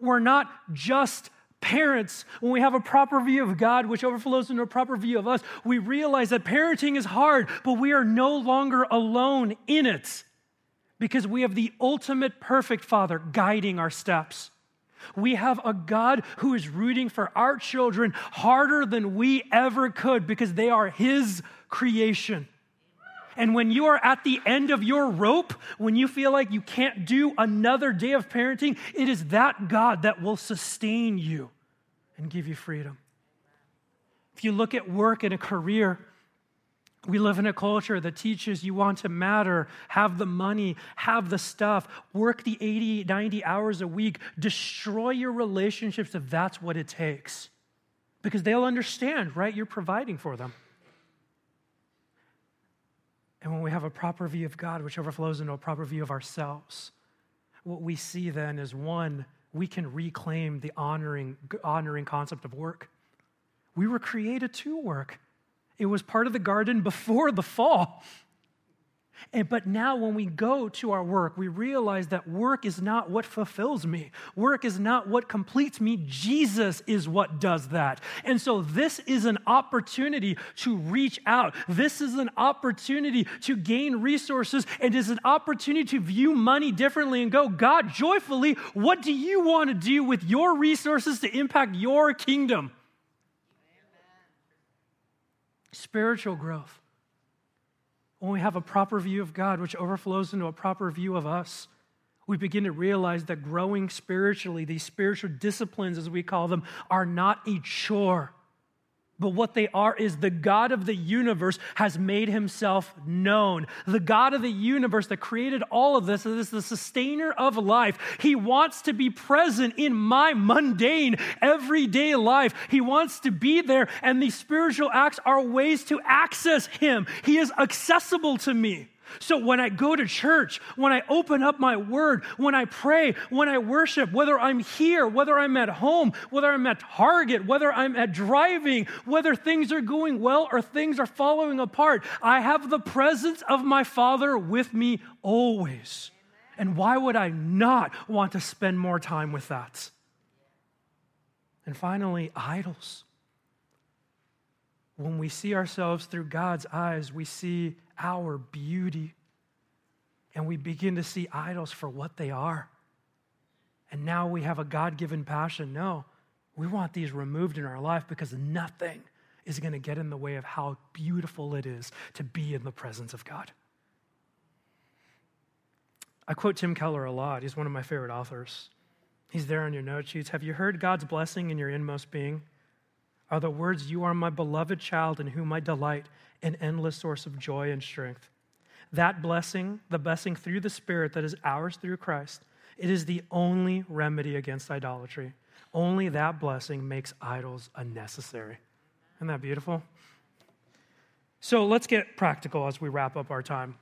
S1: We're not just parents. When we have a proper view of God, which overflows into a proper view of us, we realize that parenting is hard, but we are no longer alone in it because we have the ultimate perfect Father guiding our steps. We have a God who is rooting for our children harder than we ever could because they are His creation. And when you are at the end of your rope, when you feel like you can't do another day of parenting, it is that God that will sustain you and give you freedom. If you look at work and a career, we live in a culture that teaches you want to matter, have the money, have the stuff, work the 80, 90 hours a week, destroy your relationships if that's what it takes. Because they'll understand, right? You're providing for them. And when we have a proper view of God, which overflows into a proper view of ourselves, what we see then is one, we can reclaim the honoring, honoring concept of work. We were created to work. It was part of the garden before the fall. And, but now, when we go to our work, we realize that work is not what fulfills me. Work is not what completes me. Jesus is what does that. And so, this is an opportunity to reach out. This is an opportunity to gain resources. And is an opportunity to view money differently and go, God, joyfully, what do you want to do with your resources to impact your kingdom? Spiritual growth. When we have a proper view of God, which overflows into a proper view of us, we begin to realize that growing spiritually, these spiritual disciplines, as we call them, are not a chore. But what they are is the God of the universe has made himself known. The God of the universe that created all of this is the sustainer of life. He wants to be present in my mundane, everyday life. He wants to be there, and these spiritual acts are ways to access him. He is accessible to me. So when I go to church, when I open up my word, when I pray, when I worship, whether I'm here, whether I'm at home, whether I'm at Target, whether I'm at driving, whether things are going well or things are falling apart, I have the presence of my Father with me always. And why would I not want to spend more time with that? And finally, idols. When we see ourselves through God's eyes, we see our beauty. And we begin to see idols for what they are. And now we have a God given passion. No, we want these removed in our life because nothing is going to get in the way of how beautiful it is to be in the presence of God. I quote Tim Keller a lot. He's one of my favorite authors. He's there on your note sheets. Have you heard God's blessing in your inmost being? Are the words, You are my beloved child in whom I delight, an endless source of joy and strength. That blessing, the blessing through the Spirit that is ours through Christ, it is the only remedy against idolatry. Only that blessing makes idols unnecessary. Isn't that beautiful? So let's get practical as we wrap up our time.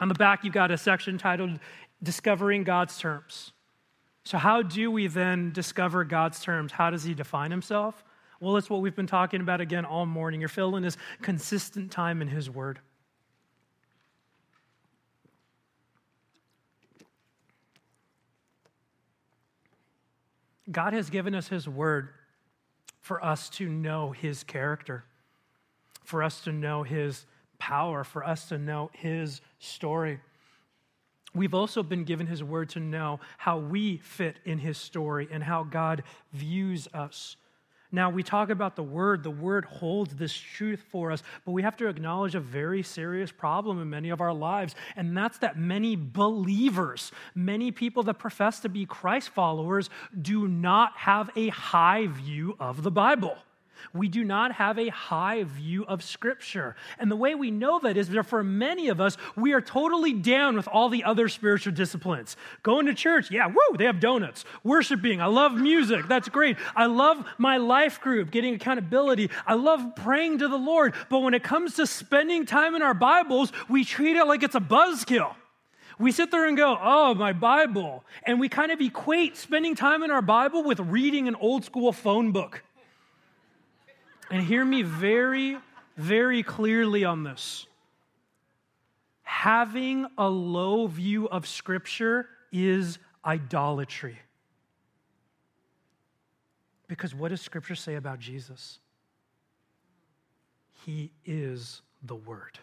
S1: On the back, you've got a section titled Discovering God's Terms. So, how do we then discover God's terms? How does He define Himself? Well, it's what we've been talking about again all morning. You're filling His consistent time in His Word. God has given us His Word for us to know His character, for us to know His power, for us to know His story. We've also been given His Word to know how we fit in His story and how God views us. Now, we talk about the word. The word holds this truth for us, but we have to acknowledge a very serious problem in many of our lives, and that's that many believers, many people that profess to be Christ followers, do not have a high view of the Bible. We do not have a high view of Scripture. And the way we know that is that for many of us, we are totally down with all the other spiritual disciplines. Going to church, yeah, woo, they have donuts. Worshiping, I love music, that's great. I love my life group, getting accountability. I love praying to the Lord. But when it comes to spending time in our Bibles, we treat it like it's a buzzkill. We sit there and go, oh, my Bible. And we kind of equate spending time in our Bible with reading an old school phone book. And hear me very, very clearly on this. Having a low view of Scripture is idolatry. Because what does Scripture say about Jesus? He is the Word.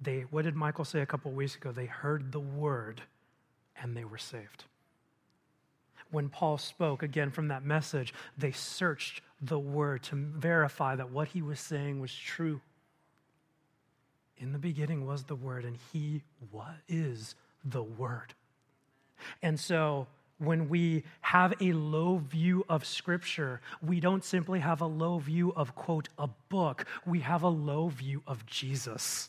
S1: They, what did Michael say a couple weeks ago? They heard the Word and they were saved when Paul spoke again from that message, they searched the word to verify that what he was saying was true. In the beginning was the word, and he what is the word. And so when we have a low view of Scripture, we don't simply have a low view of, quote, a book, we have a low view of Jesus.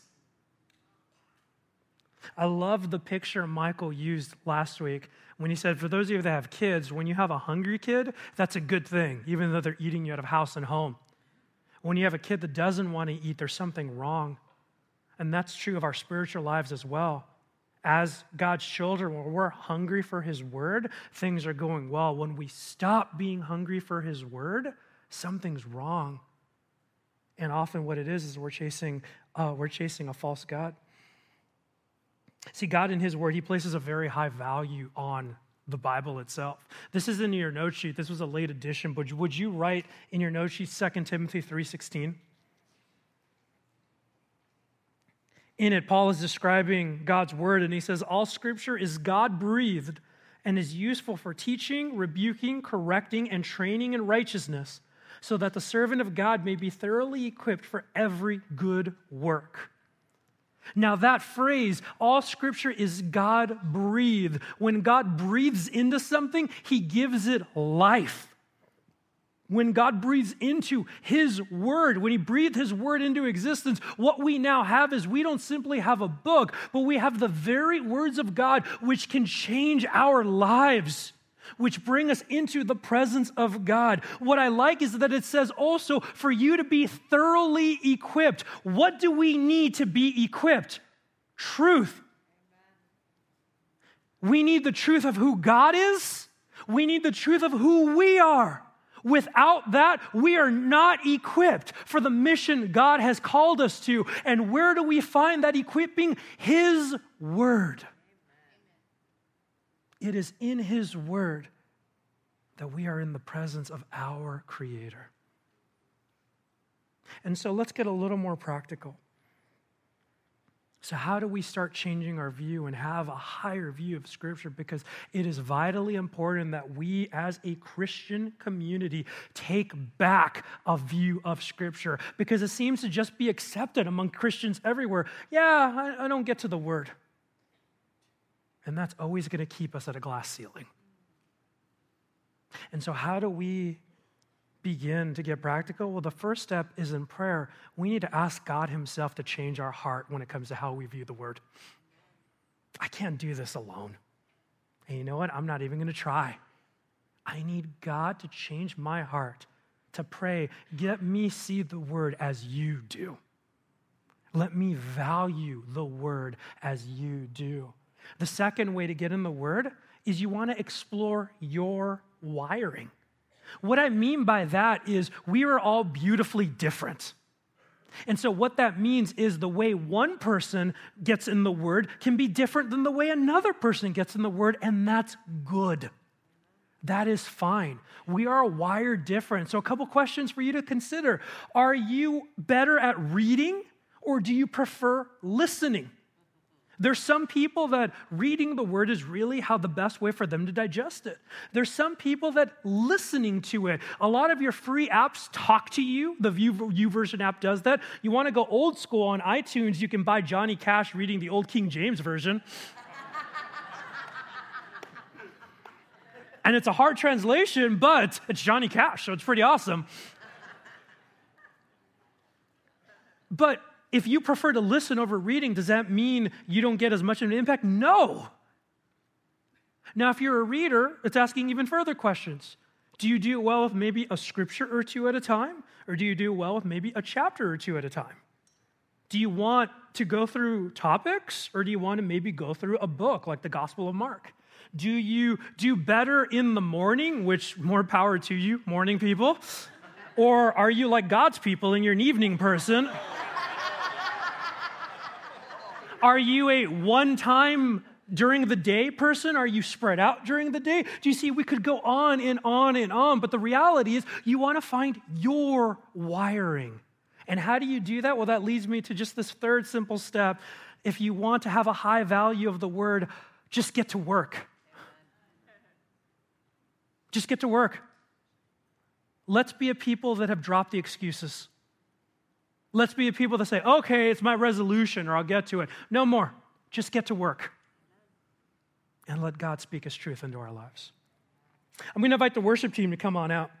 S1: I love the picture Michael used last week when he said, For those of you that have kids, when you have a hungry kid, that's a good thing, even though they're eating you out of house and home. When you have a kid that doesn't want to eat, there's something wrong. And that's true of our spiritual lives as well. As God's children, when we're hungry for His word, things are going well. When we stop being hungry for His word, something's wrong. And often, what it is is we're chasing, uh, we're chasing a false God. See, God in His Word, He places a very high value on the Bible itself. This is in your note sheet. This was a late addition, but would you write in your note sheet 2 Timothy 3.16? In it, Paul is describing God's Word, and he says, All Scripture is God-breathed and is useful for teaching, rebuking, correcting, and training in righteousness, so that the servant of God may be thoroughly equipped for every good work. Now, that phrase, all scripture is God breathed. When God breathes into something, he gives it life. When God breathes into his word, when he breathed his word into existence, what we now have is we don't simply have a book, but we have the very words of God which can change our lives which bring us into the presence of God. What I like is that it says also for you to be thoroughly equipped. What do we need to be equipped? Truth. We need the truth of who God is, we need the truth of who we are. Without that, we are not equipped for the mission God has called us to. And where do we find that equipping? His Word. It is in His Word that we are in the presence of our Creator. And so let's get a little more practical. So, how do we start changing our view and have a higher view of Scripture? Because it is vitally important that we, as a Christian community, take back a view of Scripture because it seems to just be accepted among Christians everywhere. Yeah, I, I don't get to the Word. And that's always going to keep us at a glass ceiling. And so, how do we begin to get practical? Well, the first step is in prayer. We need to ask God Himself to change our heart when it comes to how we view the Word. I can't do this alone. And you know what? I'm not even going to try. I need God to change my heart, to pray, get me see the Word as you do. Let me value the Word as you do. The second way to get in the Word is you want to explore your wiring. What I mean by that is we are all beautifully different. And so, what that means is the way one person gets in the word can be different than the way another person gets in the word, and that's good. That is fine. We are wired different. So, a couple questions for you to consider Are you better at reading, or do you prefer listening? There's some people that reading the word is really how the best way for them to digest it. There's some people that listening to it. A lot of your free apps talk to you. The YouVersion app does that. You want to go old school on iTunes, you can buy Johnny Cash reading the old King James version. and it's a hard translation, but it's Johnny Cash, so it's pretty awesome. But if you prefer to listen over reading, does that mean you don't get as much of an impact? No. Now, if you're a reader, it's asking even further questions. Do you do well with maybe a scripture or two at a time? Or do you do well with maybe a chapter or two at a time? Do you want to go through topics or do you want to maybe go through a book like the Gospel of Mark? Do you do better in the morning, which more power to you, morning people? Or are you like God's people and you're an evening person? Are you a one time during the day person? Are you spread out during the day? Do you see, we could go on and on and on, but the reality is you want to find your wiring. And how do you do that? Well, that leads me to just this third simple step. If you want to have a high value of the word, just get to work. Just get to work. Let's be a people that have dropped the excuses. Let's be a people that say, okay, it's my resolution or I'll get to it. No more. Just get to work and let God speak his truth into our lives. I'm going to invite the worship team to come on out.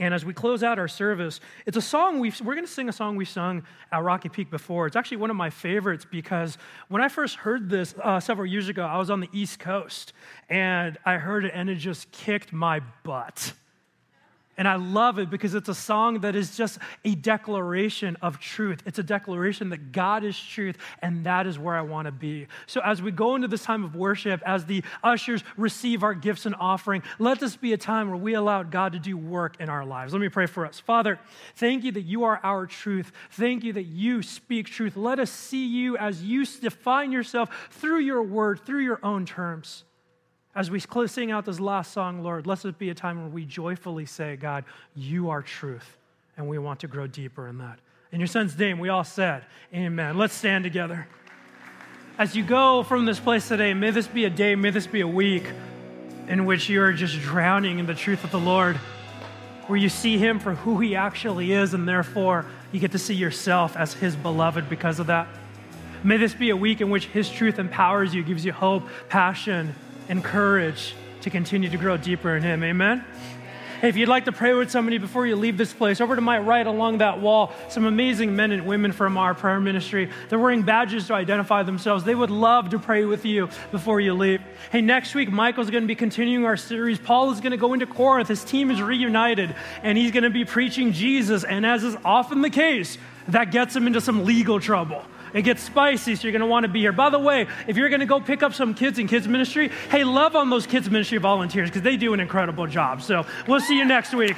S1: And as we close out our service, it's a song we've, we're going to sing a song we've sung at Rocky Peak before. It's actually one of my favorites because when I first heard this uh, several years ago, I was on the East Coast and I heard it and it just kicked my butt. And I love it because it's a song that is just a declaration of truth. It's a declaration that God is truth, and that is where I want to be. So, as we go into this time of worship, as the ushers receive our gifts and offering, let this be a time where we allow God to do work in our lives. Let me pray for us. Father, thank you that you are our truth. Thank you that you speak truth. Let us see you as you define yourself through your word, through your own terms. As we sing out this last song, Lord, let it be a time where we joyfully say, God, you are truth, and we want to grow deeper in that. In your son's name, we all said, Amen. Let's stand together. As you go from this place today, may this be a day, may this be a week in which you are just drowning in the truth of the Lord, where you see Him for who He actually is, and therefore you get to see yourself as His beloved because of that. May this be a week in which His truth empowers you, gives you hope, passion, and courage to continue to grow deeper in Him. Amen? If you'd like to pray with somebody before you leave this place, over to my right along that wall, some amazing men and women from our prayer ministry. They're wearing badges to identify themselves. They would love to pray with you before you leave. Hey, next week, Michael's going to be continuing our series. Paul is going to go into Corinth. His team is reunited, and he's going to be preaching Jesus. And as is often the case, that gets him into some legal trouble. It gets spicy, so you're going to want to be here. By the way, if you're going to go pick up some kids in kids ministry, hey, love on those kids ministry volunteers because they do an incredible job. So we'll see you next week.